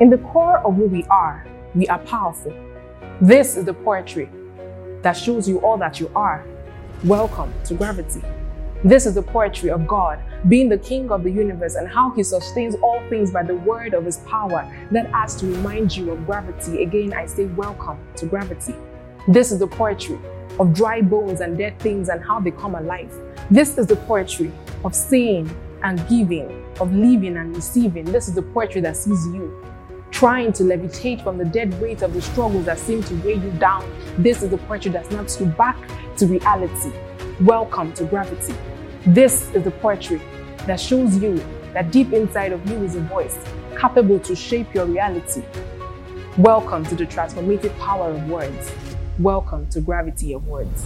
In the core of who we are, we are powerful. This is the poetry that shows you all that you are. Welcome to gravity. This is the poetry of God, being the king of the universe and how he sustains all things by the word of his power that adds to remind you of gravity. Again, I say welcome to gravity. This is the poetry of dry bones and dead things and how they come alive. This is the poetry of saying and giving, of living and receiving. This is the poetry that sees you trying to levitate from the dead weight of the struggles that seem to weigh you down. This is the poetry that snaps you back to reality. Welcome to gravity. This is the poetry that shows you that deep inside of you is a voice capable to shape your reality. Welcome to the transformative power of words. Welcome to Gravity of Words.